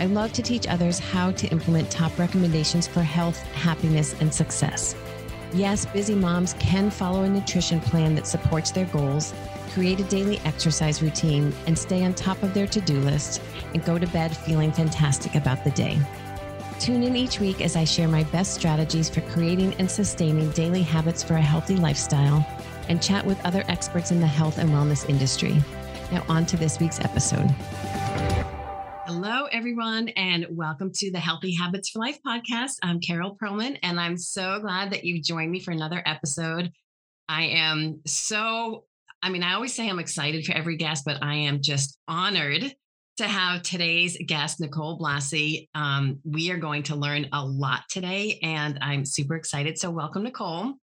I love to teach others how to implement top recommendations for health, happiness, and success. Yes, busy moms can follow a nutrition plan that supports their goals, create a daily exercise routine, and stay on top of their to do list and go to bed feeling fantastic about the day. Tune in each week as I share my best strategies for creating and sustaining daily habits for a healthy lifestyle and chat with other experts in the health and wellness industry. Now, on to this week's episode. Everyone, and welcome to the Healthy Habits for Life podcast. I'm Carol Perlman, and I'm so glad that you've joined me for another episode. I am so, I mean, I always say I'm excited for every guest, but I am just honored to have today's guest, Nicole Blasi. Um, we are going to learn a lot today, and I'm super excited. So, welcome, Nicole.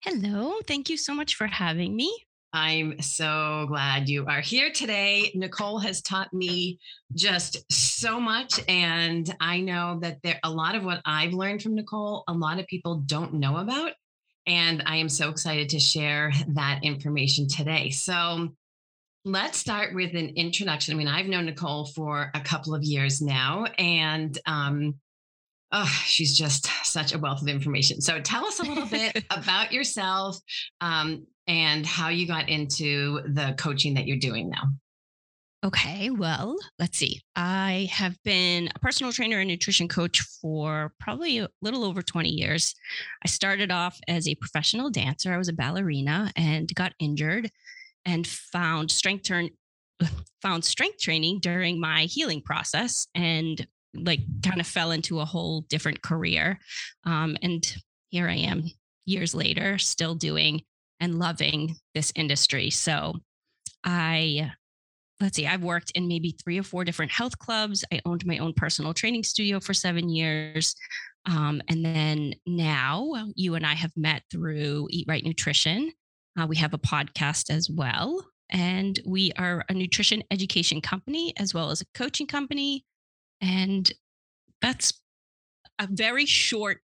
Hello. Thank you so much for having me. I'm so glad you are here today. Nicole has taught me just so much. And I know that there a lot of what I've learned from Nicole, a lot of people don't know about. And I am so excited to share that information today. So let's start with an introduction. I mean, I've known Nicole for a couple of years now, and um, oh, she's just such a wealth of information. So tell us a little bit about yourself, um, and how you got into the coaching that you're doing now. Okay, well, let's see. I have been a personal trainer and nutrition coach for probably a little over 20 years. I started off as a professional dancer. I was a ballerina and got injured and found strength turn found strength training during my healing process and like kind of fell into a whole different career. Um, and here I am years later, still doing and loving this industry. So I let's see, I've worked in maybe three or four different health clubs. I owned my own personal training studio for seven years. Um, and then now you and I have met through Eat Right Nutrition. Uh, we have a podcast as well. And we are a nutrition education company as well as a coaching company. And that's a very short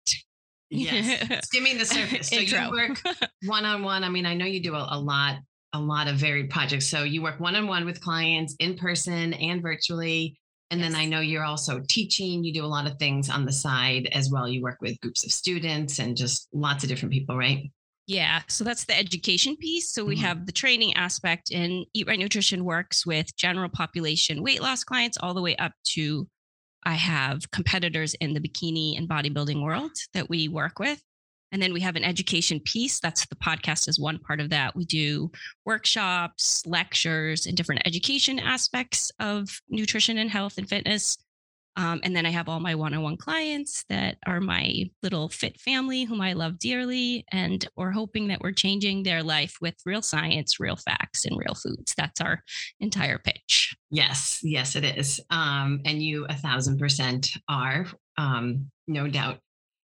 Yes. Skimming the surface. So you work one on one. I mean, I know you do a, a, lot, a lot of varied projects. So you work one on one with clients in person and virtually. And yes. then I know you're also teaching. You do a lot of things on the side as well. You work with groups of students and just lots of different people, right? Yeah. So that's the education piece. So we mm-hmm. have the training aspect, and Eat Right Nutrition works with general population weight loss clients all the way up to I have competitors in the bikini and bodybuilding world that we work with. And then we have an education piece. That's the podcast is one part of that. We do workshops, lectures, and different education aspects of nutrition and health and fitness. Um, and then I have all my one on one clients that are my little fit family, whom I love dearly. And we're hoping that we're changing their life with real science, real facts, and real foods. That's our entire pitch. Yes, yes, it is. Um, and you a thousand percent are, um, no doubt.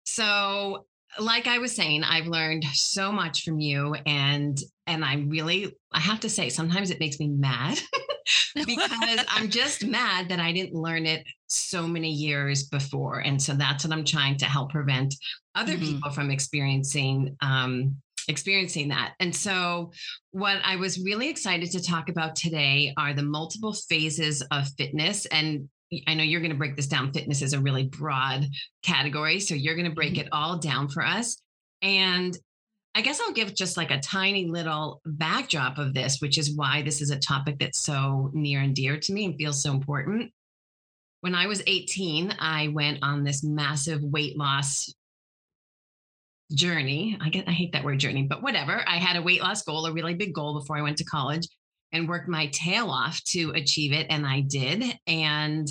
So, like I was saying, I've learned so much from you, and and I really, I have to say, sometimes it makes me mad because I'm just mad that I didn't learn it so many years before. And so that's what I'm trying to help prevent other mm-hmm. people from experiencing um, experiencing that. And so what I was really excited to talk about today are the multiple phases of fitness and I know you're going to break this down. Fitness is a really broad category. So you're going to break mm-hmm. it all down for us. And I guess I'll give just like a tiny little backdrop of this, which is why this is a topic that's so near and dear to me and feels so important. When I was 18, I went on this massive weight loss journey. I get I hate that word journey, but whatever. I had a weight loss goal, a really big goal before I went to college and worked my tail off to achieve it and I did. And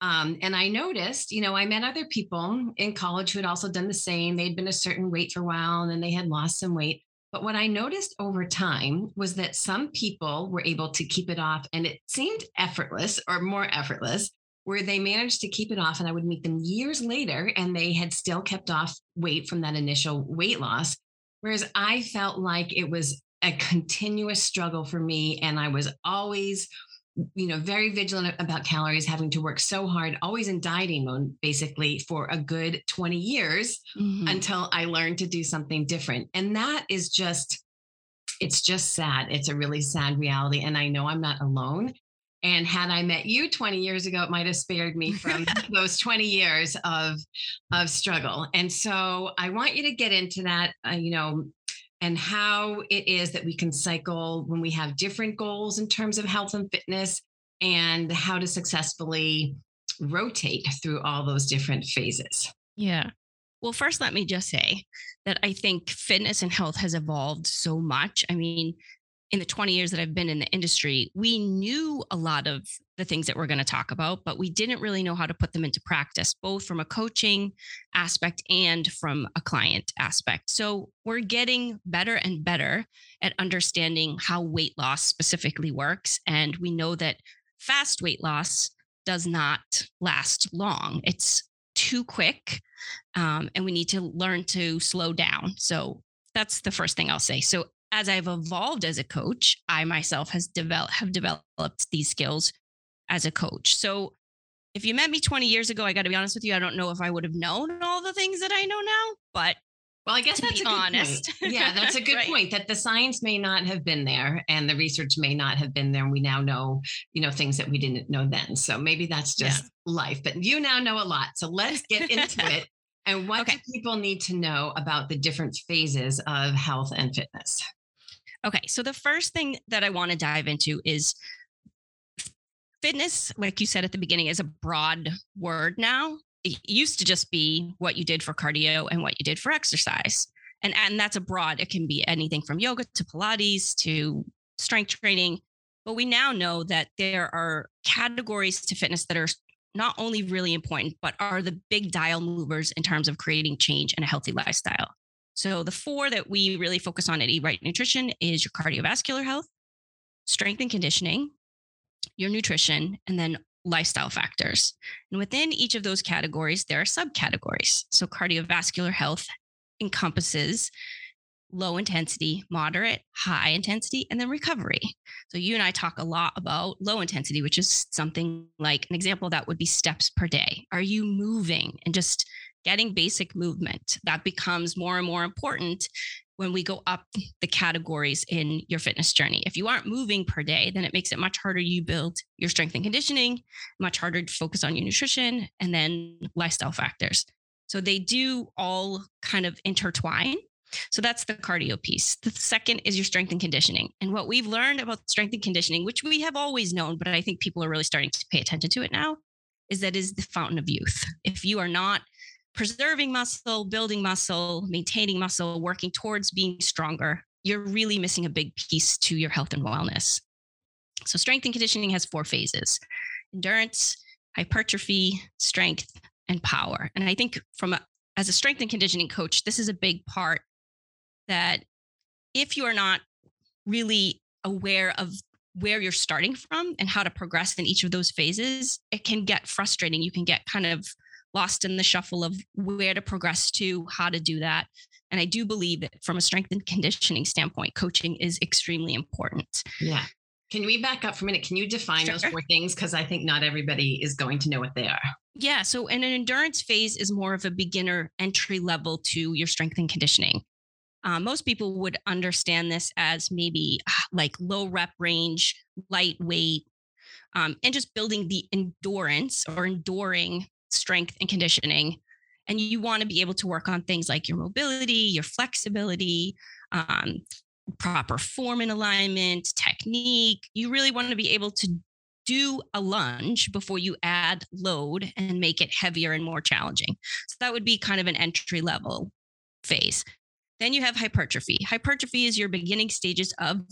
um, and I noticed, you know, I met other people in college who had also done the same. They'd been a certain weight for a while and then they had lost some weight. But what I noticed over time was that some people were able to keep it off and it seemed effortless or more effortless. where they managed to keep it off. And I would meet them years later and they had still kept off weight from that initial weight loss. Whereas I felt like it was a continuous struggle for me. And I was always, you know, very vigilant about calories, having to work so hard, always in dieting mode, basically for a good 20 years mm-hmm. until I learned to do something different. And that is just, it's just sad. It's a really sad reality. And I know I'm not alone. And had I met you 20 years ago, it might have spared me from those 20 years of, of struggle. And so I want you to get into that, uh, you know, and how it is that we can cycle when we have different goals in terms of health and fitness and how to successfully rotate through all those different phases. Yeah. Well, first, let me just say that I think fitness and health has evolved so much. I mean, in the 20 years that I've been in the industry, we knew a lot of the things that we're going to talk about, but we didn't really know how to put them into practice, both from a coaching aspect and from a client aspect. So we're getting better and better at understanding how weight loss specifically works. And we know that fast weight loss does not last long, it's too quick. Um, and we need to learn to slow down. So that's the first thing I'll say. So as I've evolved as a coach, I myself has developed have developed these skills as a coach. So if you met me 20 years ago, I got to be honest with you, I don't know if I would have known all the things that I know now, but well, I guess that's a good honest. Point. Yeah, that's a good right. point that the science may not have been there and the research may not have been there. And we now know, you know, things that we didn't know then. So maybe that's just yeah. life, but you now know a lot. So let's get into it. And what okay. do people need to know about the different phases of health and fitness? Okay, so the first thing that I want to dive into is fitness, like you said at the beginning, is a broad word now. It used to just be what you did for cardio and what you did for exercise. And, and that's a broad, it can be anything from yoga to Pilates to strength training. But we now know that there are categories to fitness that are not only really important, but are the big dial movers in terms of creating change and a healthy lifestyle. So the four that we really focus on at Eat Right Nutrition is your cardiovascular health, strength and conditioning, your nutrition, and then lifestyle factors. And within each of those categories, there are subcategories. So cardiovascular health encompasses low intensity, moderate, high intensity, and then recovery. So you and I talk a lot about low intensity, which is something like an example that would be steps per day. Are you moving and just getting basic movement. That becomes more and more important when we go up the categories in your fitness journey. If you aren't moving per day, then it makes it much harder you build your strength and conditioning, much harder to focus on your nutrition and then lifestyle factors. So they do all kind of intertwine. So that's the cardio piece. The second is your strength and conditioning. And what we've learned about strength and conditioning, which we have always known, but I think people are really starting to pay attention to it now, is that is the fountain of youth. If you are not preserving muscle, building muscle, maintaining muscle, working towards being stronger, you're really missing a big piece to your health and wellness. So, strength and conditioning has four phases endurance, hypertrophy, strength, and power. And I think from a, as a strength and conditioning coach, this is a big part that if you are not really aware of where you're starting from and how to progress in each of those phases, it can get frustrating. You can get kind of lost in the shuffle of where to progress to, how to do that. And I do believe that from a strength and conditioning standpoint, coaching is extremely important. Yeah. Can we back up for a minute? Can you define sure. those four things? Because I think not everybody is going to know what they are. Yeah. So, in an endurance phase is more of a beginner entry level to your strength and conditioning. Uh, most people would understand this as maybe ah, like low rep range, lightweight, um, and just building the endurance or enduring strength and conditioning. And you want to be able to work on things like your mobility, your flexibility, um, proper form and alignment, technique. You really want to be able to do a lunge before you add load and make it heavier and more challenging. So that would be kind of an entry level phase. Then you have hypertrophy. Hypertrophy is your beginning stages of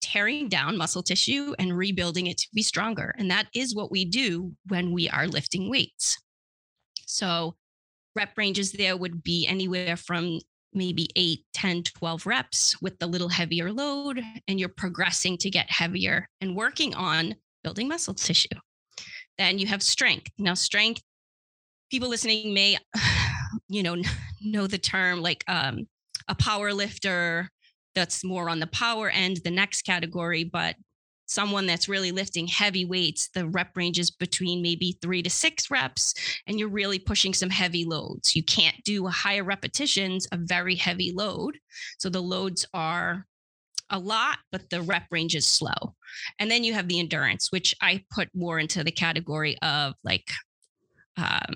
tearing down muscle tissue and rebuilding it to be stronger. And that is what we do when we are lifting weights. So rep ranges there would be anywhere from maybe 8, 10, 12 reps with the little heavier load, and you're progressing to get heavier and working on building muscle tissue. Then you have strength. Now, strength, people listening may, you know, know the term like um, a power lifter that's more on the power end, the next category, but someone that's really lifting heavy weights, the rep range is between maybe three to six reps, and you're really pushing some heavy loads. You can't do higher repetitions of very heavy load. So the loads are a lot, but the rep range is slow. And then you have the endurance, which I put more into the category of like um,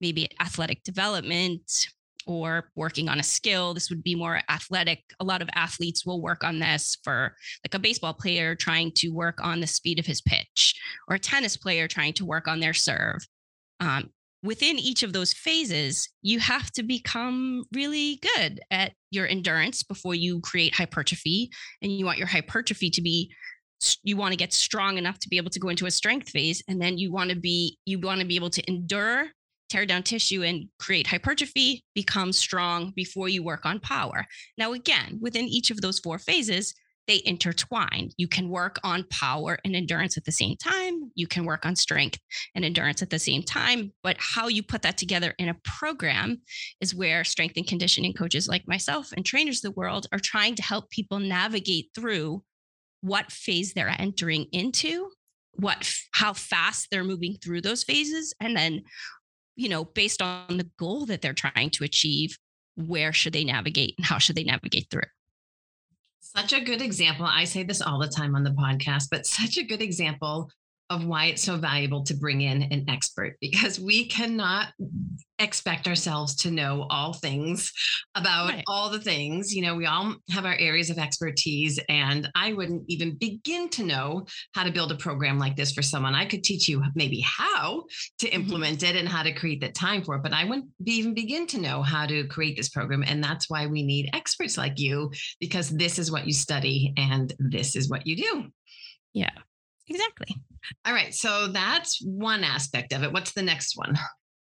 maybe athletic development, or working on a skill. This would be more athletic. A lot of athletes will work on this for like a baseball player trying to work on the speed of his pitch, or a tennis player trying to work on their serve. Um, within each of those phases, you have to become really good at your endurance before you create hypertrophy. And you want your hypertrophy to be you want to get strong enough to be able to go into a strength phase and then you want to be you want to be able to endure tear down tissue and create hypertrophy, become strong before you work on power. Now, again, within each of those four phases, they intertwine. You can work on power and endurance at the same time. You can work on strength and endurance at the same time. But how you put that together in a program is where strength and conditioning coaches like myself and trainers of the world are trying to help people navigate through what phase they're entering into what how fast they're moving through those phases and then you know, based on the goal that they're trying to achieve, where should they navigate and how should they navigate through? Such a good example. I say this all the time on the podcast, but such a good example of why it's so valuable to bring in an expert because we cannot expect ourselves to know all things about right. all the things. You know, we all have our areas of expertise, and I wouldn't even begin to know how to build a program like this for someone. I could teach you maybe how to mm-hmm. implement mm-hmm. it and how to create the time for it, but I wouldn't even begin to know how to create this program. And that's why we need experts like you because this is what you study and this is what you do. Yeah, exactly. All right. So that's one aspect of it. What's the next one?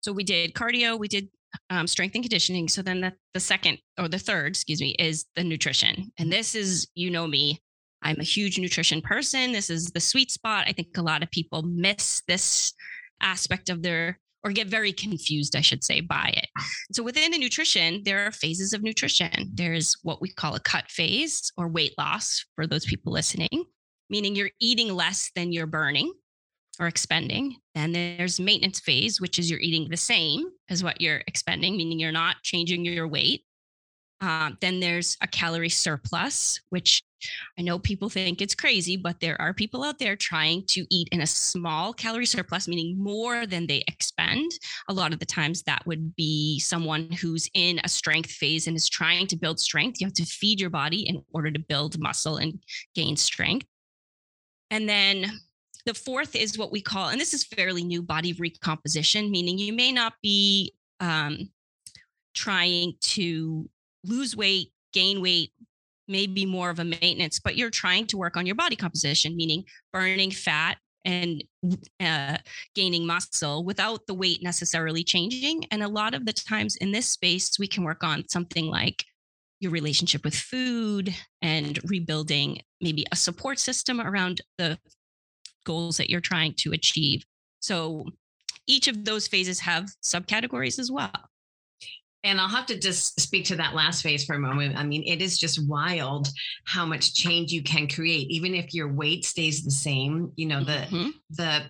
So we did cardio, we did um, strength and conditioning. So then the, the second or the third, excuse me, is the nutrition. And this is, you know me, I'm a huge nutrition person. This is the sweet spot. I think a lot of people miss this aspect of their or get very confused, I should say, by it. So within the nutrition, there are phases of nutrition. There's what we call a cut phase or weight loss for those people listening meaning you're eating less than you're burning or expending. Then there's maintenance phase, which is you're eating the same as what you're expending, meaning you're not changing your weight. Um, then there's a calorie surplus, which I know people think it's crazy, but there are people out there trying to eat in a small calorie surplus, meaning more than they expend. A lot of the times that would be someone who's in a strength phase and is trying to build strength. You have to feed your body in order to build muscle and gain strength. And then the fourth is what we call, and this is fairly new body recomposition, meaning you may not be um, trying to lose weight, gain weight, maybe more of a maintenance, but you're trying to work on your body composition, meaning burning fat and uh, gaining muscle without the weight necessarily changing. And a lot of the times in this space, we can work on something like your relationship with food and rebuilding maybe a support system around the goals that you're trying to achieve. So each of those phases have subcategories as well. And I'll have to just speak to that last phase for a moment. I mean, it is just wild how much change you can create, even if your weight stays the same. You know, the mm-hmm. the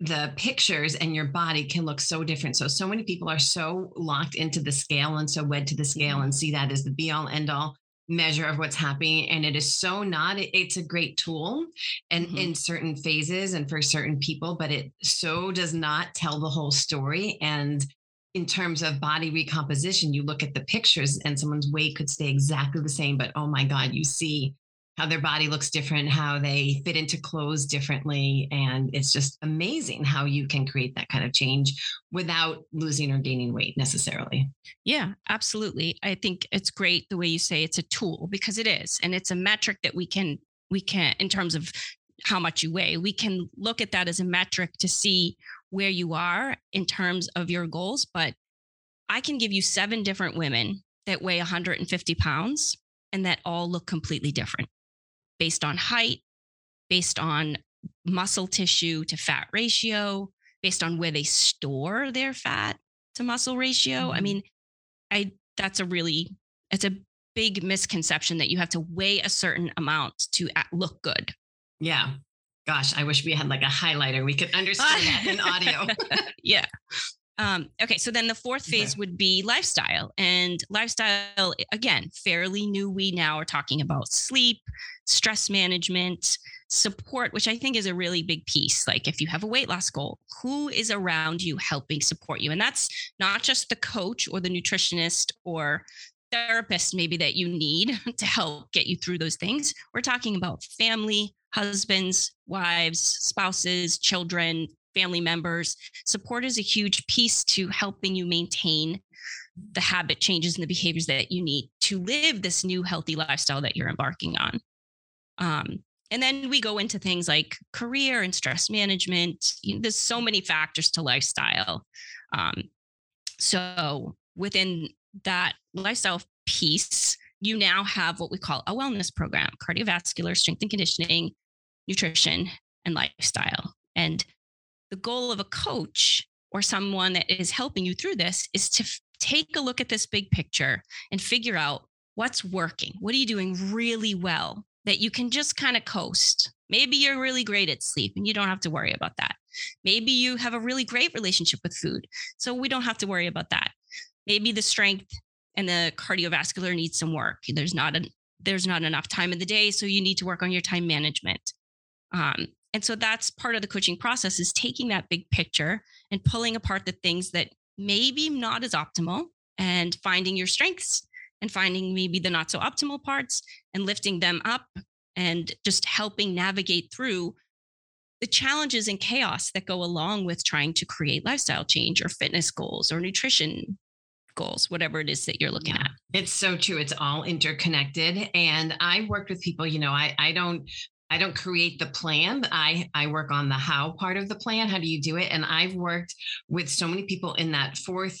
the pictures and your body can look so different. So, so many people are so locked into the scale and so wed to the scale mm-hmm. and see that as the be all end all measure of what's happening. And it is so not, it, it's a great tool and mm-hmm. in certain phases and for certain people, but it so does not tell the whole story. And in terms of body recomposition, you look at the pictures and someone's weight could stay exactly the same, but oh my God, you see how their body looks different, how they fit into clothes differently. And it's just amazing how you can create that kind of change without losing or gaining weight necessarily. Yeah, absolutely. I think it's great the way you say it's a tool because it is. And it's a metric that we can, we can, in terms of how much you weigh, we can look at that as a metric to see where you are in terms of your goals. But I can give you seven different women that weigh 150 pounds and that all look completely different based on height, based on muscle tissue to fat ratio, based on where they store their fat to muscle ratio. Mm-hmm. I mean, I that's a really it's a big misconception that you have to weigh a certain amount to look good. Yeah. Gosh, I wish we had like a highlighter. We could understand that in audio. yeah. Um, okay, so then the fourth phase okay. would be lifestyle. And lifestyle, again, fairly new. We now are talking about sleep, stress management, support, which I think is a really big piece. Like if you have a weight loss goal, who is around you helping support you? And that's not just the coach or the nutritionist or therapist, maybe that you need to help get you through those things. We're talking about family, husbands, wives, spouses, children, family members. Support is a huge piece to helping you maintain the habit changes and the behaviors that you need to live this new healthy lifestyle that you're embarking on. Um, and then we go into things like career and stress management. You know, there's so many factors to lifestyle. Um, so within that lifestyle piece, you now have what we call a wellness program cardiovascular, strength and conditioning, nutrition, and lifestyle. And the goal of a coach or someone that is helping you through this is to f- take a look at this big picture and figure out what's working. What are you doing really well that you can just kind of coast? Maybe you're really great at sleep and you don't have to worry about that. Maybe you have a really great relationship with food. So we don't have to worry about that. Maybe the strength and the cardiovascular needs some work. There's not a there's not enough time in the day, so you need to work on your time management. Um, and so that's part of the coaching process is taking that big picture and pulling apart the things that maybe not as optimal and finding your strengths and finding maybe the not so optimal parts and lifting them up and just helping navigate through the challenges and chaos that go along with trying to create lifestyle change or fitness goals or nutrition goals, whatever it is that you're looking yeah. at. It's so true. It's all interconnected. And I've worked with people, you know, I, I don't I don't create the plan. I I work on the how part of the plan. How do you do it? And I've worked with so many people in that fourth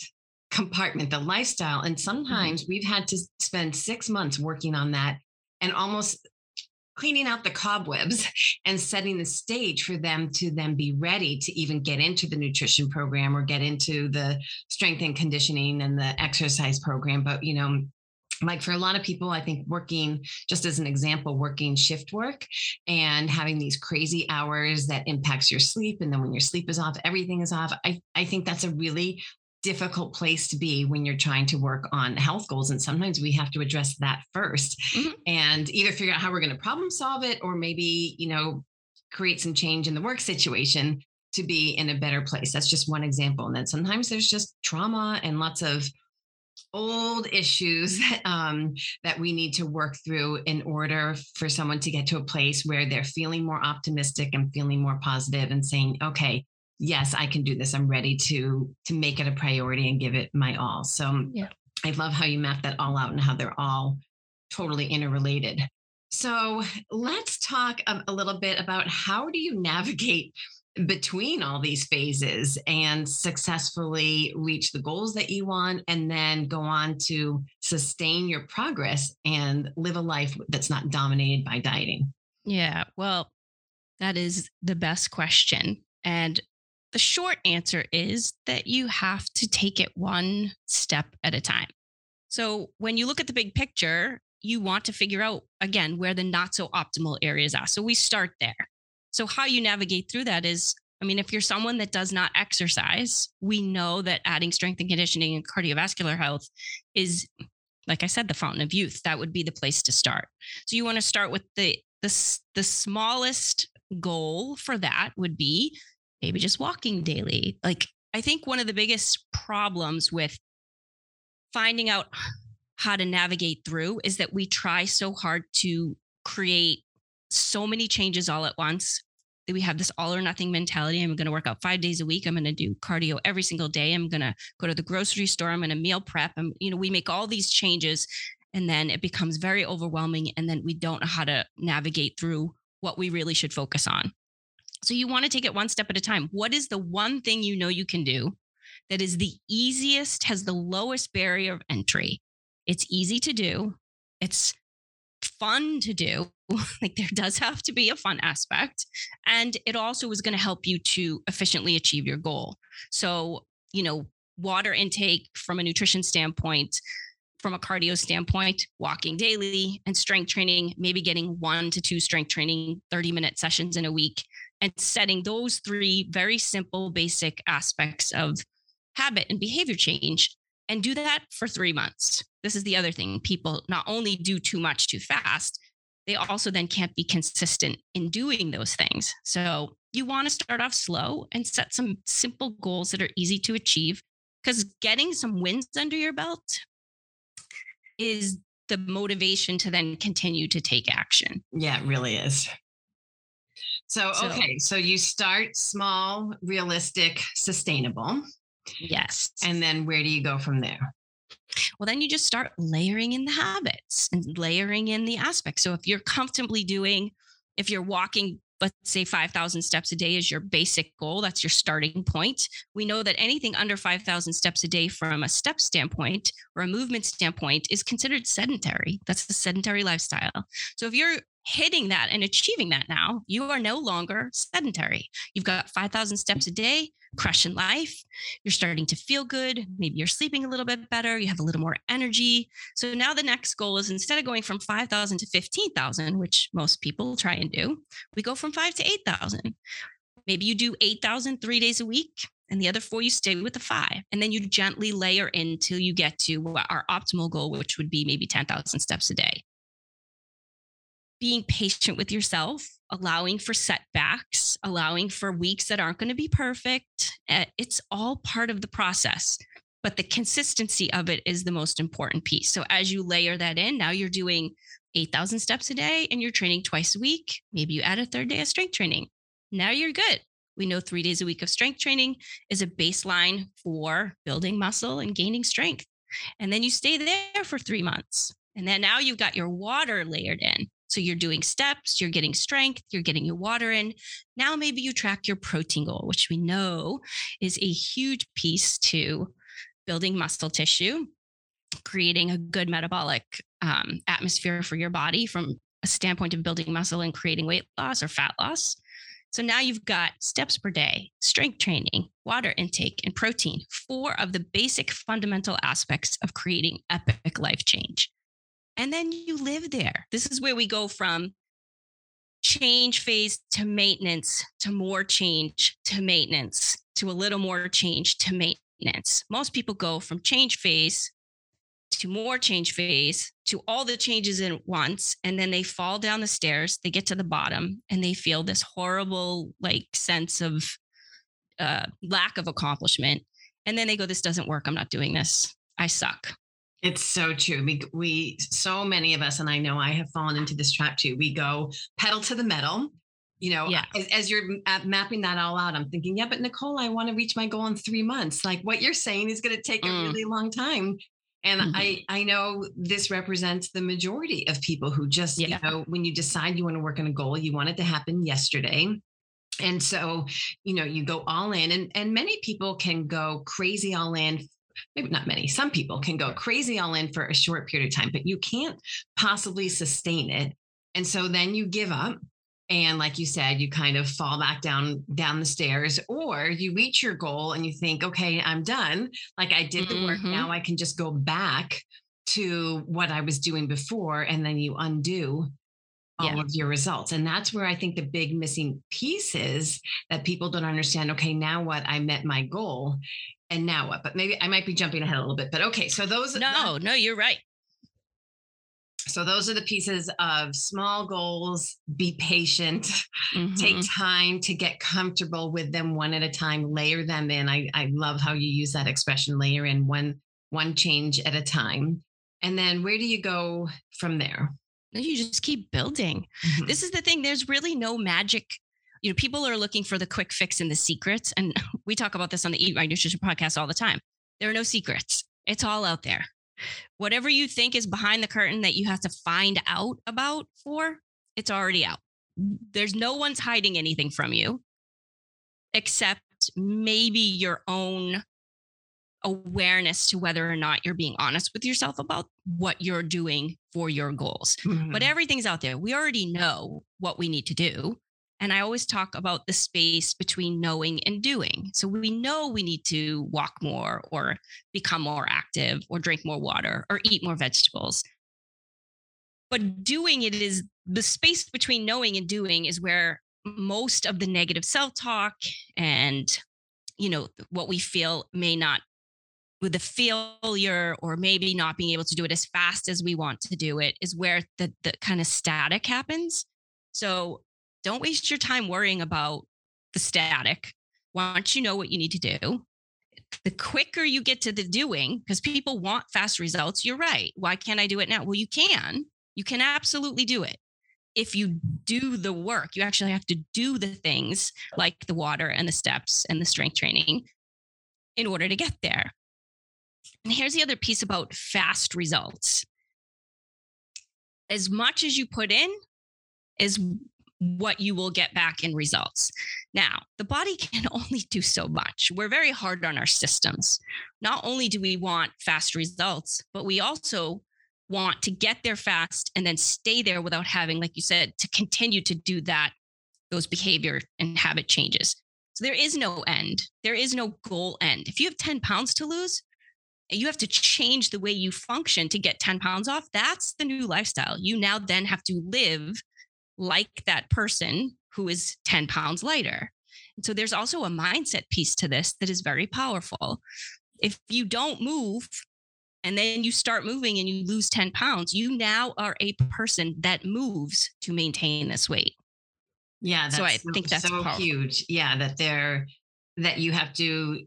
compartment, the lifestyle. And mm-hmm. sometimes mm-hmm. we've had to spend six months working on that and almost cleaning out the cobwebs and setting the stage for them to then be ready to even get into the nutrition program or get into the strength and conditioning and the exercise program. But, you know, like for a lot of people, I think working, just as an example, working shift work and having these crazy hours that impacts your sleep. And then when your sleep is off, everything is off. I, I think that's a really difficult place to be when you're trying to work on health goals. And sometimes we have to address that 1st mm-hmm. and either figure out how we're going to problem solve it or maybe, you know, create some change in the work situation to be in a better place. That's just one example. And then sometimes there's just trauma and lots of old issues um, that we need to work through in order for someone to get to a place where they're feeling more optimistic and feeling more positive and saying okay yes i can do this. I'm ready to to make it a priority and give it my all. So yeah. i love how you map that all out and how they're all totally interrelated. So let's talk a, a little bit about how do you navigate between all these phases and successfully reach the goals that you want and then go on to sustain your progress and live a life that's not dominated by dieting? Yeah, well, that is the best question. And the short answer is that you have to take it one step at a time. So when you look at the big picture, you want to figure out again where the not so optimal areas are. So we start there. So, how you navigate through that is I mean, if you're someone that does not exercise, we know that adding strength and conditioning and cardiovascular health is, like I said, the fountain of youth. That would be the place to start. So, you want to start with the, the, the smallest goal for that would be maybe just walking daily. Like, I think one of the biggest problems with finding out how to navigate through is that we try so hard to create so many changes all at once. That we have this all or nothing mentality. I'm going to work out five days a week. I'm going to do cardio every single day. I'm going to go to the grocery store. I'm going to meal prep. And, you know, we make all these changes and then it becomes very overwhelming. And then we don't know how to navigate through what we really should focus on. So you want to take it one step at a time. What is the one thing you know you can do that is the easiest, has the lowest barrier of entry? It's easy to do. It's fun to do. like there does have to be a fun aspect. And it also is going to help you to efficiently achieve your goal. So, you know, water intake from a nutrition standpoint, from a cardio standpoint, walking daily and strength training, maybe getting one to two strength training 30 minute sessions in a week and setting those three very simple, basic aspects of habit and behavior change and do that for three months. This is the other thing. People not only do too much too fast, they also then can't be consistent in doing those things. So you want to start off slow and set some simple goals that are easy to achieve because getting some wins under your belt is the motivation to then continue to take action. Yeah, it really is. So, so okay, so you start small, realistic, sustainable. Yes. And then where do you go from there? Well, then you just start layering in the habits and layering in the aspects. So if you're comfortably doing, if you're walking, let's say 5,000 steps a day is your basic goal, that's your starting point. We know that anything under 5,000 steps a day from a step standpoint or a movement standpoint is considered sedentary. That's the sedentary lifestyle. So if you're hitting that and achieving that now, you are no longer sedentary. You've got 5,000 steps a day crushing life. You're starting to feel good. Maybe you're sleeping a little bit better. You have a little more energy. So now the next goal is instead of going from 5,000 to 15,000, which most people try and do, we go from five to 8,000. Maybe you do 8,000 three days a week and the other four you stay with the five and then you gently layer in until you get to our optimal goal which would be maybe 10,000 steps a day being patient with yourself, allowing for setbacks, allowing for weeks that aren't going to be perfect. Eh, it's all part of the process, but the consistency of it is the most important piece. So as you layer that in, now you're doing 8,000 steps a day and you're training twice a week. Maybe you add a third day of strength training. Now you're good. We know three days a week of strength training is a baseline for building muscle and gaining strength. And then you stay there for three months. And then now you've got your water layered in. So you're doing steps, you're getting strength, you're getting your water in. Now maybe you track your protein goal, which we know is a huge piece to building muscle tissue, creating a good metabolic um, atmosphere for your body from a standpoint of building muscle and creating weight loss or fat loss. So now you've got steps per day, strength training, water intake, and protein, four of the basic fundamental aspects of creating epic life change and then you live there. This is where we go from change phase to maintenance to more change to maintenance to a little more change to maintenance. Most people go from change phase to more change phase to all the changes at once and then they fall down the stairs they get to the bottom and they feel this horrible like sense of uh, lack of accomplishment and then they go this doesn't work i'm not doing this i suck it's so true. We, we, so many of us, and I know I have fallen into this trap too. We go pedal to the metal. You know, yeah. as, as you're mapping that all out, I'm thinking, yeah, but Nicole, I want to reach my goal in three months. Like what you're saying is going to take mm. a really long time. And mm-hmm. I, I know this represents the majority of people who just, yeah. you know, when you decide you want to work on a goal, you want it to happen yesterday and so you know you go all in and and many people can go crazy all in maybe not many, some people can go crazy all in for a short period of time, but you can't possibly sustain it. And so then you give up. And like you said, you kind of fall back down down the stairs, or you reach your goal and you think, okay, I'm done. Like I did the mm-hmm. work. Now I can just go back to what I was doing before. And then you undo all yeah. of your results. And that's where I think the big missing piece is that people don't understand. Okay, now what? I met my goal and now what? But maybe I might be jumping ahead a little bit. But okay, so those No, no, you're right. So those are the pieces of small goals, be patient, mm-hmm. take time to get comfortable with them one at a time, layer them in. I, I love how you use that expression, layer in one one change at a time. And then where do you go from there? You just keep building. Mm-hmm. This is the thing. There's really no magic you know, people are looking for the quick fix and the secrets. And we talk about this on the Eat Right Nutrition podcast all the time. There are no secrets. It's all out there. Whatever you think is behind the curtain that you have to find out about for, it's already out. There's no one's hiding anything from you except maybe your own awareness to whether or not you're being honest with yourself about what you're doing for your goals. Mm-hmm. But everything's out there. We already know what we need to do. And I always talk about the space between knowing and doing. So we know we need to walk more or become more active or drink more water or eat more vegetables. But doing it is the space between knowing and doing is where most of the negative self-talk and you know what we feel may not with the failure or maybe not being able to do it as fast as we want to do it is where the, the kind of static happens so don't waste your time worrying about the static. Once you know what you need to do the quicker you get to the doing because people want fast results you're right. Why can't i do it now? Well you can. You can absolutely do it. If you do the work, you actually have to do the things like the water and the steps and the strength training in order to get there. And here's the other piece about fast results. As much as you put in is what you will get back in results. Now, the body can only do so much. We're very hard on our systems. Not only do we want fast results, but we also want to get there fast and then stay there without having, like you said, to continue to do that, those behavior and habit changes. So there is no end. There is no goal end. If you have 10 pounds to lose, you have to change the way you function to get 10 pounds off. That's the new lifestyle. You now then have to live like that person who is 10 pounds lighter. And so there's also a mindset piece to this that is very powerful. If you don't move and then you start moving and you lose 10 pounds, you now are a person that moves to maintain this weight. Yeah, so I think that's so powerful. huge. Yeah, that they're that you have to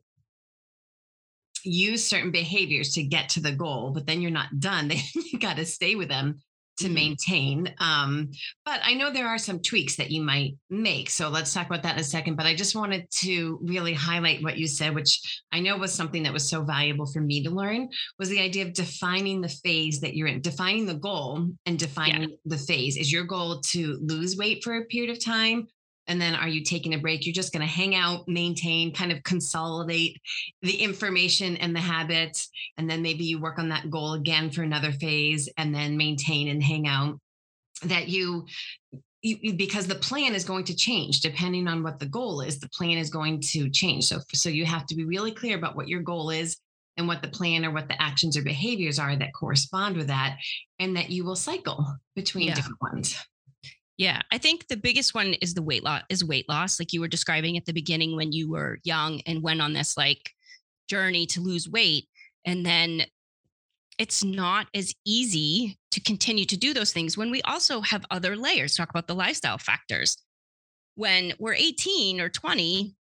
use certain behaviors to get to the goal, but then you're not done. you got to stay with them to mm-hmm. maintain. Um, but I know there are some tweaks that you might make. So let's talk about that in a second. But I just wanted to really highlight what you said, which I know was something that was so valuable for me to learn, was the idea of defining the phase that you're in, defining the goal and defining yeah. the phase. Is your goal to lose weight for a period of time? And then are you taking a break? You're just going to hang out maintain kind of consolidate the information and the habits and then maybe you work on that goal again for another phase and then maintain and hang out. That you you, because the plan is going to change depending on what the goal is the plan is going to change. So so you have to be really clear about what your goal is and what the plan or what the actions or behaviors are that correspond with that and that you will cycle between yeah. different ones yeah, I think the biggest one is the weight loss is weight loss like you were describing at the beginning when you were young and went on this like journey to lose weight and then it's not as easy to continue to do those things when we also have other layers talk about the lifestyle factors. When we're 18 or 20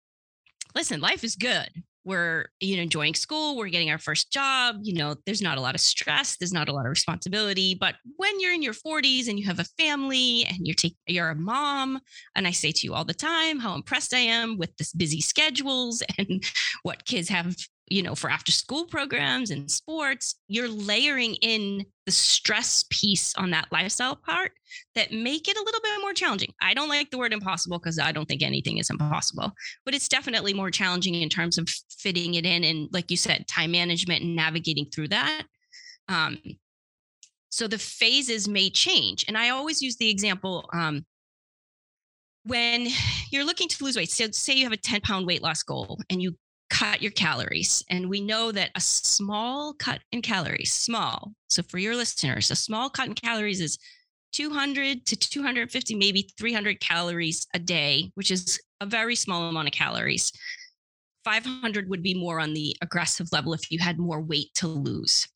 listen life is good we're you know enjoying school we're getting our first job you know there's not a lot of stress there's not a lot of responsibility but when you're in your 40s and you have a family and you're taking you're a mom and i say to you all the time how impressed i am with this busy schedules and what kids have you know, for after school programs and sports, you're layering in the stress piece on that lifestyle part that make it a little bit more challenging. I don't like the word impossible because I don't think anything is impossible, but it's definitely more challenging in terms of fitting it in and, like you said, time management and navigating through that. Um, so the phases may change. And I always use the example um, when you're looking to lose weight. So, say you have a 10 pound weight loss goal and you cut your calories. And we know that a small cut in calories, small. So for your listeners, a small cut in calories is 200 to 250, maybe 300 calories a day, which is a very small amount of calories. 500 would be more on the aggressive level if you had more weight to lose.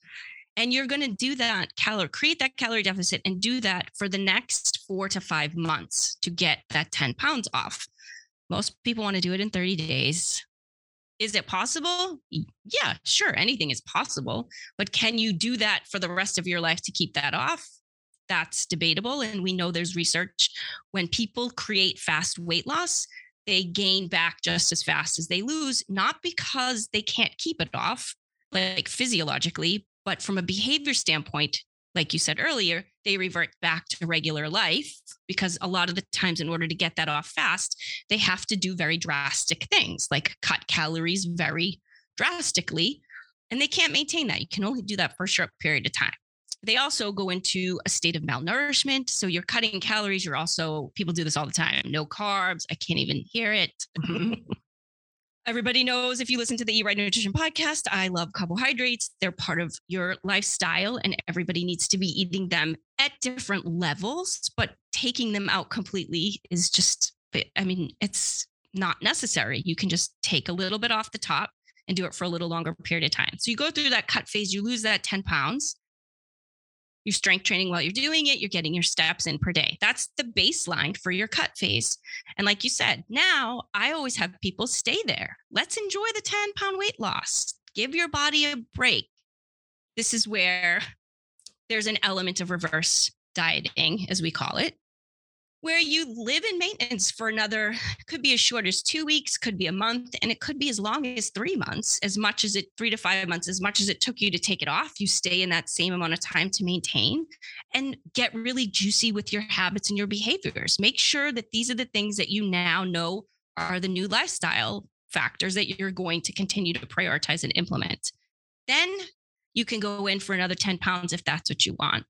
And you're going to do that calorie, create that calorie deficit and do that for the next four to five months to get that 10 pounds off. Most people want to do it in 30 days. Is it possible? Yeah, sure. Anything is possible. But can you do that for the rest of your life to keep that off? That's debatable. And we know there's research when people create fast weight loss, they gain back just as fast as they lose, not because they can't keep it off, like physiologically, but from a behavior standpoint, like you said earlier, they revert back to regular life because a lot of the times, in order to get that off fast, they have to do very drastic things like cut calories very drastically and they can't maintain that. You can only do that for a short period of time. They also go into a state of malnourishment. So you're cutting calories. You're also, people do this all the time no carbs. I can't even hear it. Mm-hmm. Everybody knows if you listen to the Eat Right Nutrition podcast, I love carbohydrates. They're part of your lifestyle, and everybody needs to be eating them at different levels, but taking them out completely is just, I mean, it's not necessary. You can just take a little bit off the top and do it for a little longer period of time. So you go through that cut phase, you lose that 10 pounds you're strength training while you're doing it, you're getting your steps in per day. That's the baseline for your cut phase. And like you said, now I always have people stay there. Let's enjoy the 10 pound weight loss. Give your body a break. This is where there's an element of reverse dieting, as we call it, where you live in maintenance for another could be as short as two weeks could be a month and it could be as long as three months as much as it three to five months as much as it took you to take it off you stay in that same amount of time to maintain and get really juicy with your habits and your behaviors. Make sure that these are the things that you now know are the new lifestyle factors that you're going to continue to prioritize and implement. Then you can go in for another 10 pounds if that's what you want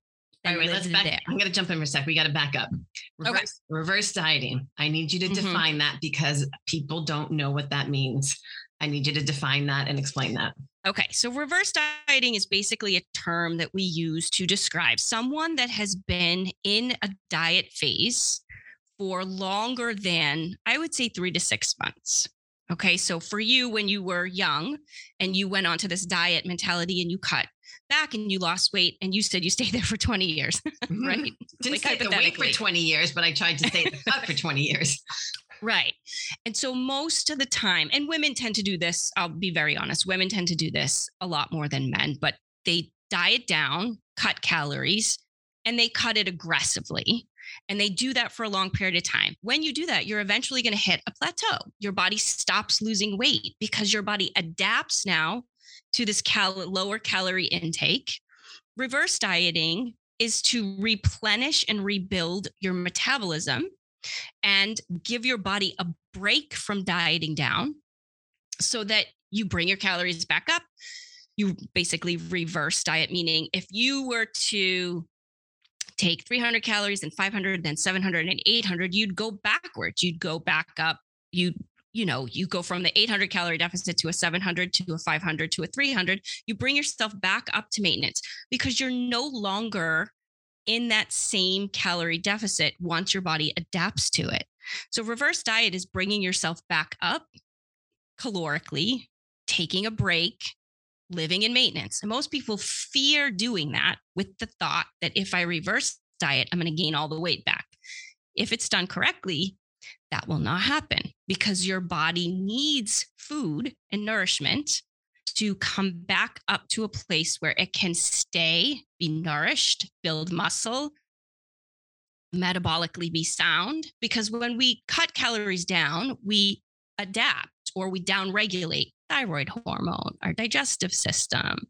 all right, let's back. There. I'm going to jump in for a sec. We got to back up. Reverse, okay. reverse dieting. I need you to mm-hmm. define that because people don't know what that means. I need you to define that and explain that. Okay, so reverse dieting is basically a term that we use to describe someone that has been in a diet phase for longer than, I would say, three to six months. Okay, so for you, when you were young and you went onto this diet mentality and you cut back and you lost weight and you said you stayed there for 20 years, mm-hmm. right? Didn't like stay the weight for 20 years, but I tried to stay up for 20 years. Right. And so most of the time, and women tend to do this, I'll be very honest, women tend to do this a lot more than men, but they diet down, cut calories, and they cut it aggressively. And they do that for a long period of time. When you do that, you're eventually going to hit a plateau. Your body stops losing weight because your body adapts now to this cal- lower calorie intake. Reverse dieting is to replenish and rebuild your metabolism and give your body a break from dieting down so that you bring your calories back up. You basically reverse diet, meaning if you were to take 300 calories and 500, then 700 and 800, you'd go backwards. You'd go back up. You you know, you go from the 800 calorie deficit to a 700 to a 500 to a 300, you bring yourself back up to maintenance because you're no longer in that same calorie deficit once your body adapts to it. So, reverse diet is bringing yourself back up calorically, taking a break, living in maintenance. And most people fear doing that with the thought that if I reverse diet, I'm going to gain all the weight back. If it's done correctly, that will not happen because your body needs food and nourishment to come back up to a place where it can stay, be nourished, build muscle, metabolically be sound. Because when we cut calories down, we adapt or we downregulate thyroid hormone, our digestive system,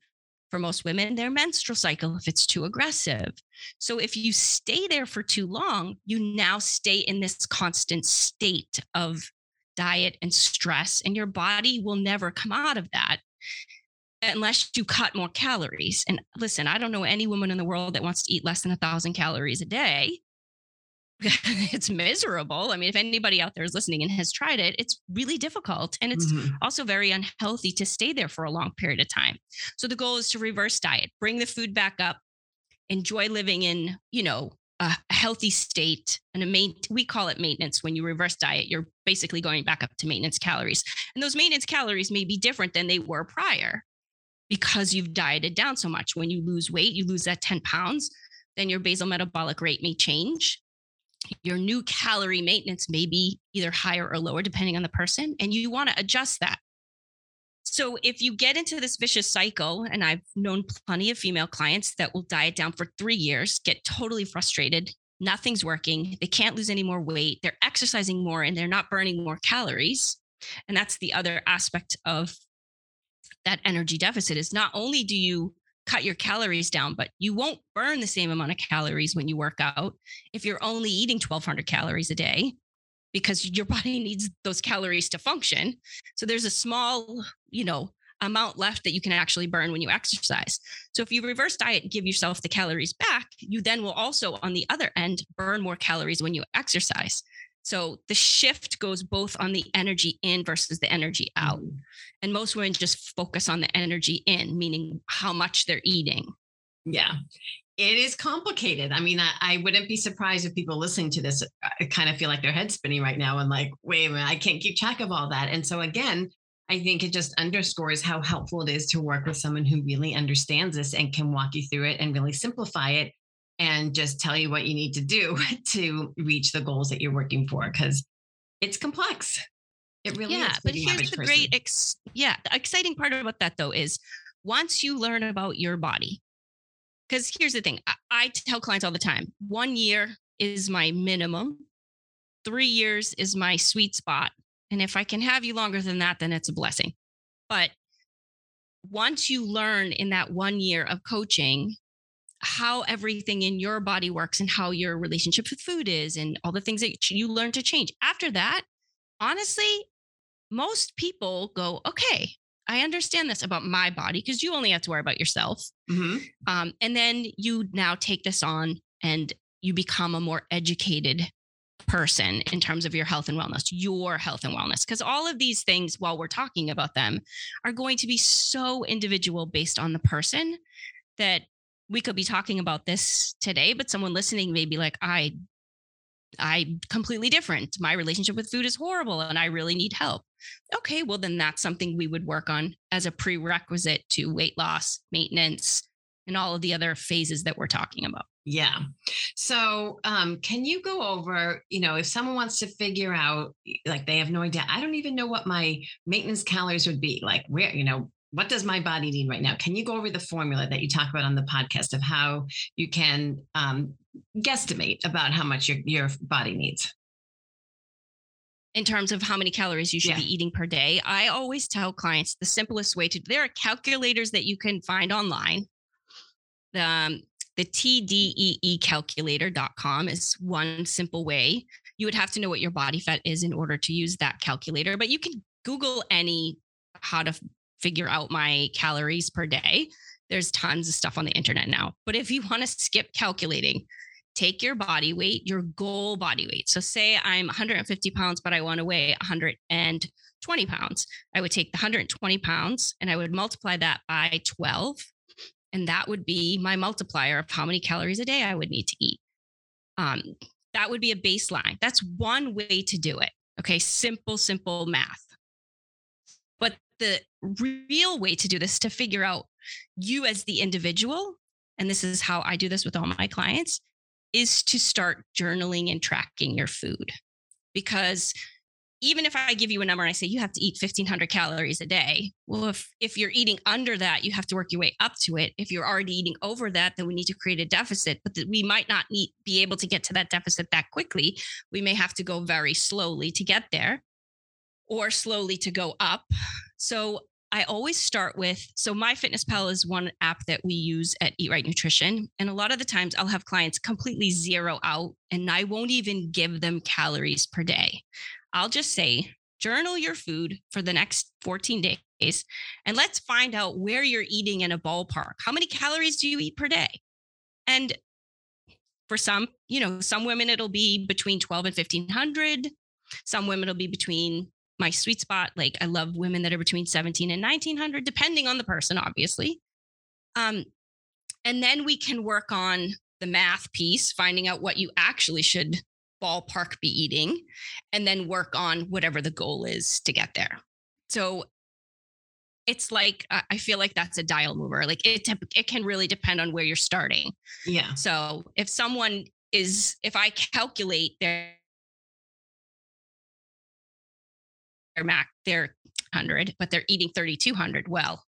for most women, their menstrual cycle if it's too aggressive. So if you stay there for too long, you now stay in this constant state of diet and stress, and your body will never come out of that unless you cut more calories. And listen, I don't know any woman in the world that wants to eat less than a thousand calories a day. it's miserable. I mean, if anybody out there is listening and has tried it, it's really difficult. And it's mm-hmm. also very unhealthy to stay there for a long period of time. So the goal is to reverse diet, bring the food back up, enjoy living in, you know, a healthy state and a main we call it maintenance when you reverse diet you're basically going back up to maintenance calories and those maintenance calories may be different than they were prior because you've dieted down so much when you lose weight you lose that 10 pounds then your basal metabolic rate may change your new calorie maintenance may be either higher or lower depending on the person and you want to adjust that. So if you get into this vicious cycle and i've known plenty of female clients that will diet down for 3 years get totally frustrated nothing's working they can't lose any more weight they're exercising more and they're not burning more calories and that's the other aspect of that energy deficit is not only do you cut your calories down, but you won't burn the same amount of calories when you work out if you're only eating 1200 calories a day because your body needs those calories to function. So there's a small, you know, amount left that you can actually burn when you exercise. So if you reverse diet and give yourself the calories back, you then will also on the other end burn more calories when you exercise. So the shift goes both on the energy in versus the energy out. Mm-hmm. And most women just focus on the energy in, meaning how much they're eating. Yeah. It is complicated. I mean, I, I wouldn't be surprised if people listening to this uh, kind of feel like their head's spinning right now and like, wait a minute, I can't keep track of all that. And so, again, I think it just underscores how helpful it is to work with someone who really understands this and can walk you through it and really simplify it and just tell you what you need to do to reach the goals that you're working for because it's complex. It really is. yeah, but here's the person. great, ex- yeah, the exciting part about that though is once you learn about your body, because here's the thing I, I tell clients all the time one year is my minimum, three years is my sweet spot. And if I can have you longer than that, then it's a blessing. But once you learn in that one year of coaching how everything in your body works and how your relationship with food is and all the things that you learn to change. After that, honestly, most people go, okay, I understand this about my body because you only have to worry about yourself. Mm-hmm. Um, and then you now take this on and you become a more educated person in terms of your health and wellness, your health and wellness. Because all of these things, while we're talking about them, are going to be so individual based on the person that we could be talking about this today, but someone listening may be like, I I completely different. My relationship with food is horrible and I really need help. Okay, well then that's something we would work on as a prerequisite to weight loss, maintenance, and all of the other phases that we're talking about. Yeah. So, um, can you go over, you know, if someone wants to figure out, like they have no idea, I don't even know what my maintenance calories would be, like where, you know, what does my body need right now? Can you go over the formula that you talk about on the podcast of how you can um, guesstimate about how much your, your body needs? in terms of how many calories you should yeah. be eating per day. I always tell clients the simplest way to there are calculators that you can find online. Um, the TDEE calculator.com is one simple way. You would have to know what your body fat is in order to use that calculator, but you can Google any how to figure out my calories per day. There's tons of stuff on the internet now. But if you want to skip calculating, take your body weight, your goal body weight. So, say I'm 150 pounds, but I want to weigh 120 pounds. I would take the 120 pounds and I would multiply that by 12. And that would be my multiplier of how many calories a day I would need to eat. Um, that would be a baseline. That's one way to do it. Okay. Simple, simple math. The real way to do this to figure out you as the individual and this is how I do this with all my clients is to start journaling and tracking your food because even if I give you a number and I say you have to eat 1500 calories a day, well, if, if you're eating under that, you have to work your way up to it. If you're already eating over that, then we need to create a deficit, but we might not need, be able to get to that deficit that quickly. We may have to go very slowly to get there or slowly to go up. So I always start with so MyFitnessPal is one app that we use at Eat Rite Nutrition. And a lot of the times I'll have clients completely zero out and I won't even give them calories per day. I'll just say, journal your food for the next 14 days and let's find out where you're eating in a ballpark. How many calories do you eat per day? And for some, you know, some women it'll be between 12 and 1500. Some women it'll be between my sweet spot. Like I love women that are between 17 and 1900, depending on the person, obviously. Um, and then we can work on the math piece, finding out what you actually should ballpark be eating, and then work on whatever the goal is to get there. So it's like I feel like that's a dial mover. Like it it can really depend on where you're starting. Yeah. So if someone is if I calculate their mac their 100 but they're eating 3200 well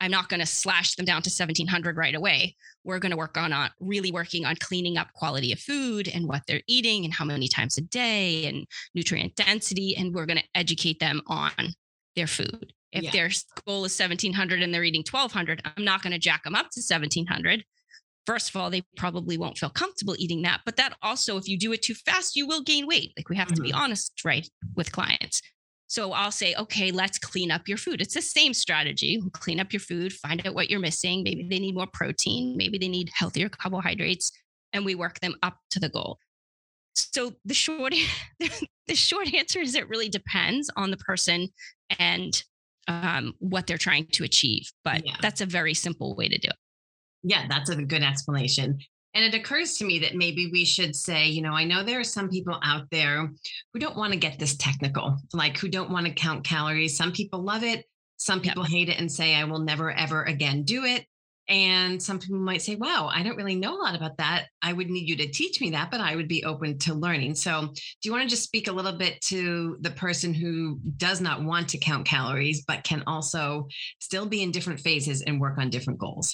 i'm not going to slash them down to 1700 right away we're going to work on really working on cleaning up quality of food and what they're eating and how many times a day and nutrient density and we're going to educate them on their food if yeah. their goal is 1700 and they're eating 1200 i'm not going to jack them up to 1700 first of all, they probably won't feel comfortable eating that. But that also, if you do it too fast, you will gain weight. Like we have mm-hmm. to be mm-hmm. honest, right, with clients. So I'll say, okay, let's clean up your food. It's the same strategy. Clean up your food, find out what you're missing. Maybe they need more protein, maybe they need healthier carbohydrates, and we work them up to the goal. So the short the short answer is it really depends on the person and um, what they're trying to achieve. But yeah. that's a very simple way to do it. Yeah, that's a good explanation. And it occurs to me that maybe we should say, you know, I know there are some people out there who don't want to get this technical, like who don't want to count calories. Some people love it. Some people hate it and say, I will never, ever again do it. And some people might say, wow, I don't really know a lot about that. I would need you to teach me that, but I would be open to learning. So, do you want to just speak a little bit to the person who does not want to count calories, but can also still be in different phases and work on different goals?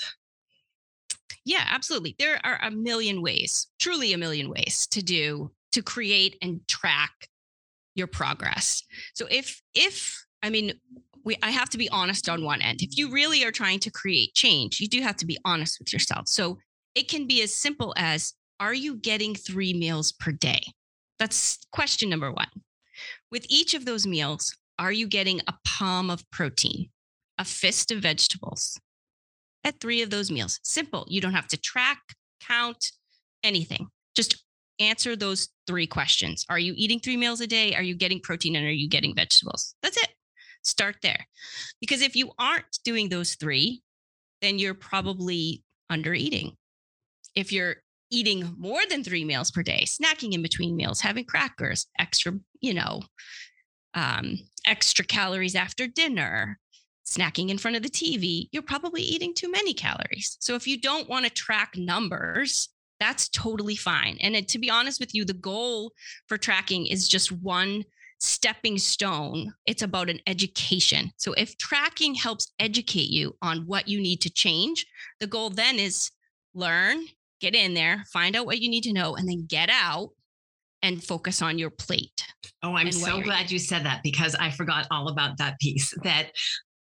Yeah, absolutely. There are a million ways, truly a million ways to do to create and track your progress. So if if I mean we I have to be honest on one end. If you really are trying to create change, you do have to be honest with yourself. So it can be as simple as are you getting 3 meals per day? That's question number 1. With each of those meals, are you getting a palm of protein, a fist of vegetables, at three of those meals. Simple. You don't have to track, count, anything. Just answer those three questions. Are you eating three meals a day? Are you getting protein and are you getting vegetables? That's it. Start there. Because if you aren't doing those three, then you're probably under eating. If you're eating more than three meals per day, snacking in between meals, having crackers, extra, you know, um, extra calories after dinner, snacking in front of the TV, you're probably eating too many calories. So if you don't want to track numbers, that's totally fine. And it, to be honest with you, the goal for tracking is just one stepping stone. It's about an education. So if tracking helps educate you on what you need to change, the goal then is learn, get in there, find out what you need to know, and then get out and focus on your plate. Oh, I'm so glad eating. you said that because I forgot all about that piece. That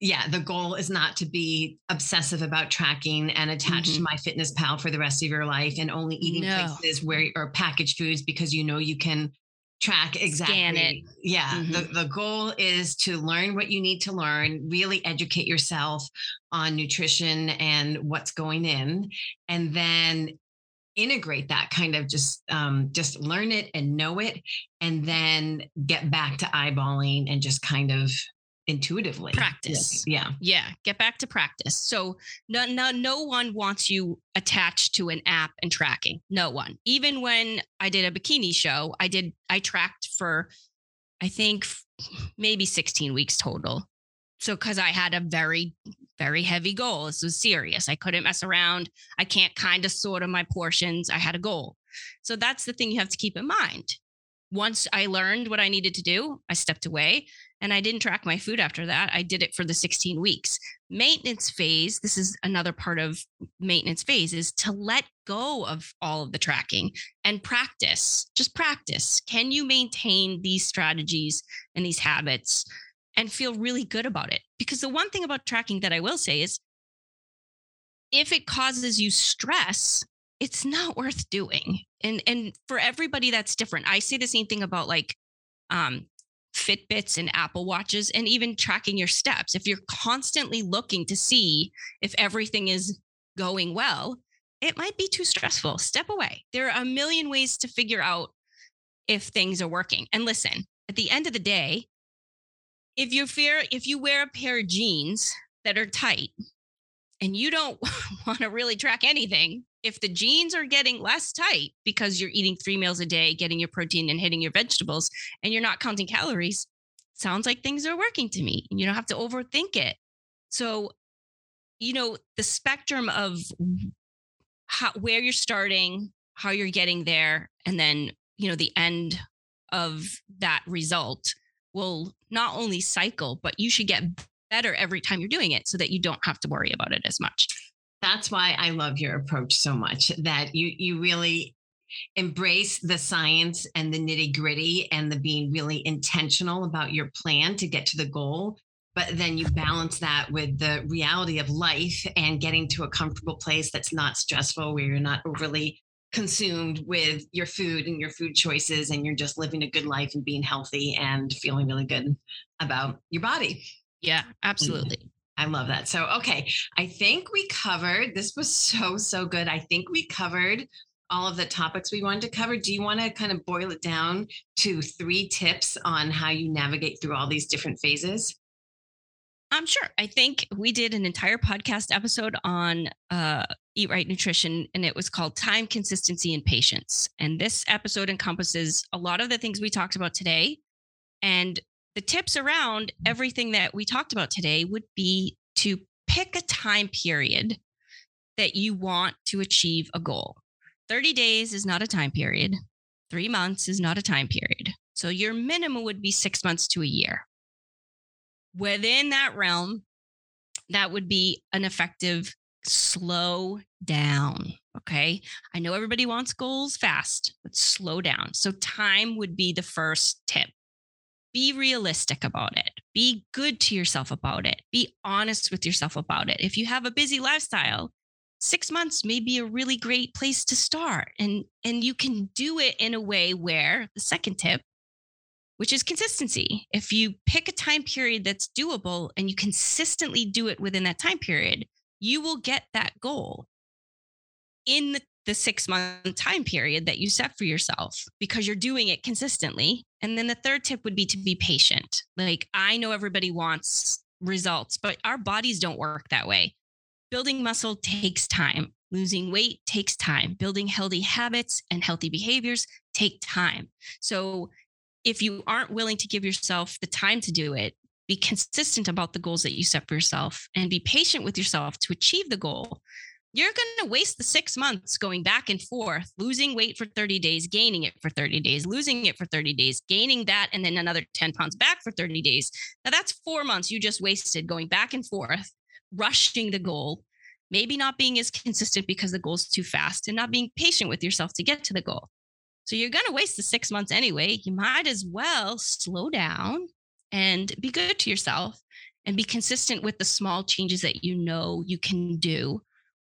yeah, the goal is not to be obsessive about tracking and attached mm-hmm. to MyFitnessPal for the rest of your life and only eating no. places where or packaged foods because you know you can track exactly. Yeah. Mm-hmm. The, the goal is to learn what you need to learn, really educate yourself on nutrition and what's going in, and then integrate that kind of just um, just learn it and know it and then get back to eyeballing and just kind of intuitively. Practice. Yeah. Yeah get back to practice. So no, no no one wants you attached to an app and tracking. No one. Even when i did a bikini show i did i tracked for i think maybe 16 weeks total. So because i had a very very heavy goal. This was serious. I couldn't mess around. I can't kind of sort of my portions. I had a goal. So that's the thing you have to keep in mind. Once I learned what I needed to do, I stepped away and I didn't track my food after that. I did it for the 16 weeks. Maintenance phase, this is another part of maintenance phase, is to let go of all of the tracking and practice. Just practice. Can you maintain these strategies and these habits and feel really good about it? Because the one thing about tracking that I will say is if it causes you stress, it's not worth doing. And and for everybody that's different. I say the same thing about like um Fitbits and Apple Watches, and even tracking your steps. If you're constantly looking to see if everything is going well, it might be too stressful. Step away. There are a million ways to figure out if things are working. And listen, at the end of the day, if you fear if you wear a pair of jeans that are tight and you don't want to really track anything, if the jeans are getting less tight because you're eating three meals a day, getting your protein and hitting your vegetables, and you're not counting calories, sounds like things are working to me. You don't have to overthink it. So, you know, the spectrum of how, where you're starting, how you're getting there, and then, you know, the end of that result will not only cycle, but you should get better every time you're doing it so that you don't have to worry about it as much that's why I love your approach so much that you you really embrace the science and the nitty gritty and the being really intentional about your plan to get to the goal but then you balance that with the reality of life and getting to a comfortable place that's not stressful where you're not overly consumed with your food and your food choices and you're just living a good life and being healthy and feeling really good about your body. Yeah, mm-hmm. absolutely. I love that. So, okay, I think we covered this was so, so good. I think we covered all of the topics we wanted to cover. Do you want to kind of boil it down to three tips on how you navigate through all these different phases? I'm sure. I think we did an entire podcast episode on uh, Eat Rite Nutrition, and it was called Time, Consistency, and Patience. And this episode encompasses a lot of the things we talked about today. And the tips around everything that we talked about today would be to pick a time period that you want to achieve a goal. 30 days is not a time period, three months is not a time period. So your minimum would be six months to a year within that realm, that would be an effective slow down. Okay. I know everybody wants goals fast, but slow down. So, time would be the first tip. Be realistic about it. Be good to yourself about it. Be honest with yourself about it. If you have a busy lifestyle, six months may be a really great place to start. And, and you can do it in a way where the second tip which is consistency. If you pick a time period that's doable and you consistently do it within that time period, you will get that goal in the, the six month time period that you set for yourself because you're doing it consistently. And then the third tip would be to be patient. Like, I know everybody wants results, but our bodies don't work that way. Building muscle takes time. Losing weight takes time. Building healthy habits and healthy behaviors take time. So if you aren't willing to give yourself the time to do it, be consistent about the goals that you set for yourself and be patient with yourself to achieve the goal. You're going to waste the six months going back and forth, losing weight for 30 days, gaining it for 30 days, losing it for 30 days, gaining that, and then another 10 pounds back for 30 days. Now, that's four months you just wasted going back and forth, rushing the goal, maybe not being as consistent because the goal's too fast, and not being patient with yourself to get to the goal. So you're going to waste the six months anyway. You might as well slow down and be good to yourself and be consistent with the small changes that you know you can do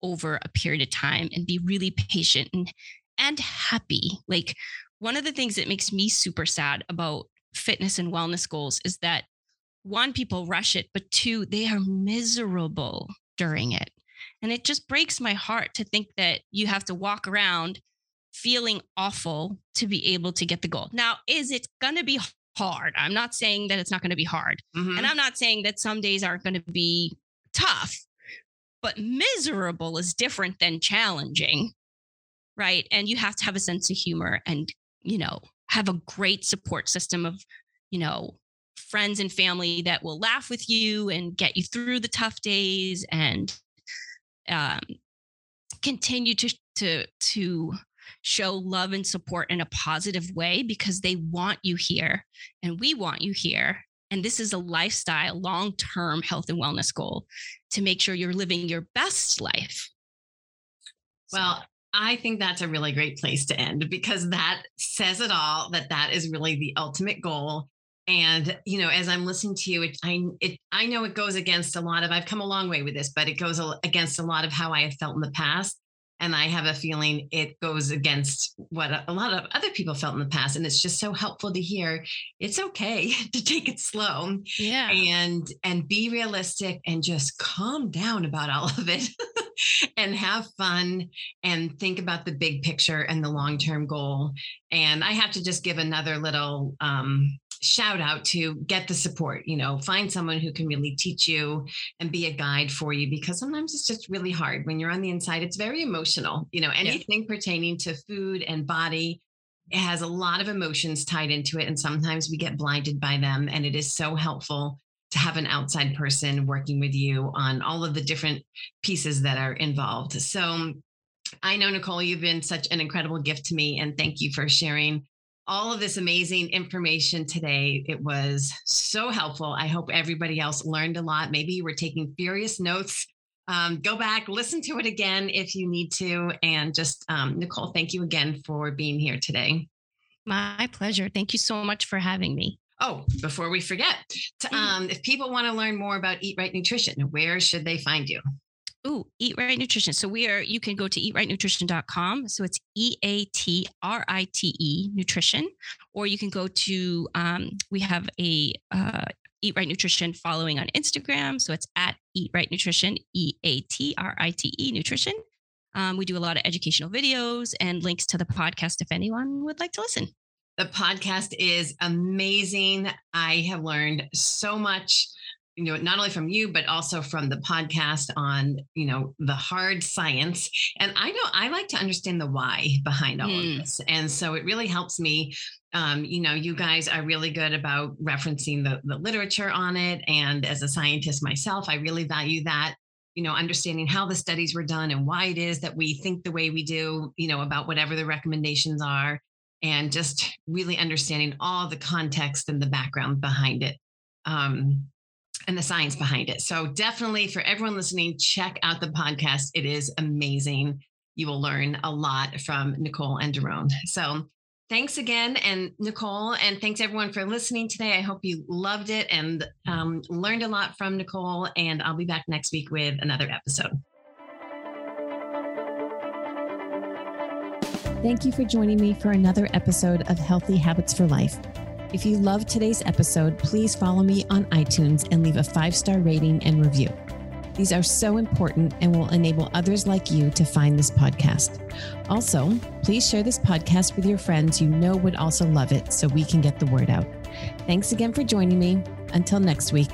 over a period of time and be really patient and and happy. Like one of the things that makes me super sad about fitness and wellness goals is that one people rush it but two they are miserable during it. And it just breaks my heart to think that you have to walk around feeling awful to be able to get the goal. Now, is it going to be hard? I'm not saying that it's not going to be hard. Mm-hmm. And I'm not saying that some days aren't going to be tough, but miserable is different than challenging. Right. And you have to have a sense of humor and, you know, have a great support system of, you know, friends and family that will laugh with you and get you through the tough days and um, continue to to to show love and support in a positive way because they want you here and we want you here. And this is a lifestyle, long term health and wellness goal to make sure you're living your best life. Well, I think that's a really great place to end because that says it all that that is really the ultimate goal. And you know, as I'm listening to you, it, I it I know it goes against a lot of. I've come a long way with this, but it goes against a lot of how I have felt in the past. And I have a feeling it goes against what a lot of other people felt in the past. And it's just so helpful to hear it's okay to take it slow. Yeah. And and be realistic and just calm down about all of it and have fun and think about the big picture and the long-term goal. And I have to just give another little um, shout out to get the support you know find someone who can really teach you and be a guide for you because sometimes it's just really hard when you're on the inside it's very emotional you know anything yeah. pertaining to food and body it has a lot of emotions tied into it and sometimes we get blinded by them and it is so helpful to have an outside person working with you on all of the different pieces that are involved so I know, Nicole, you've been such an incredible gift to me, and thank you for sharing all of this amazing information today. It was so helpful. I hope everybody else learned a lot. Maybe you were taking furious notes. Um, go back, listen to it again if you need to. And just, um, Nicole, thank you again for being here today. My pleasure. Thank you so much for having me. Oh, before we forget, mm-hmm. um, if people want to learn more about Eat Rite Nutrition, where should they find you? Oh, Eat Rite Nutrition. So we are, you can go to eatritenutrition.com. So it's E A T R I T E nutrition, or you can go to, um, we have a uh, Eat Rite Nutrition following on Instagram. So it's at Eat Rite Nutrition, E A T R I T E nutrition. Um, we do a lot of educational videos and links to the podcast if anyone would like to listen. The podcast is amazing. I have learned so much you know not only from you but also from the podcast on you know the hard science and i know i like to understand the why behind all mm. of hmm. this and so it really helps me um, you know you guys are really good about referencing the, the literature on it and as a scientist myself i really value that you know understanding how the studies were done and why it is that we think the way we do you know about whatever the recommendations are and just really understanding all the context and the background behind it um, and the science behind it. So, definitely for everyone listening, check out the podcast. It is amazing. You will learn a lot from Nicole and Daron. So, thanks again. And Nicole, and thanks everyone for listening today. I hope you loved it and um, learned a lot from Nicole. And I'll be back next week with another episode. Thank you for joining me for another episode of Healthy Habits for Life. If you loved today's episode, please follow me on iTunes and leave a five star rating and review. These are so important and will enable others like you to find this podcast. Also, please share this podcast with your friends you know would also love it so we can get the word out. Thanks again for joining me. Until next week.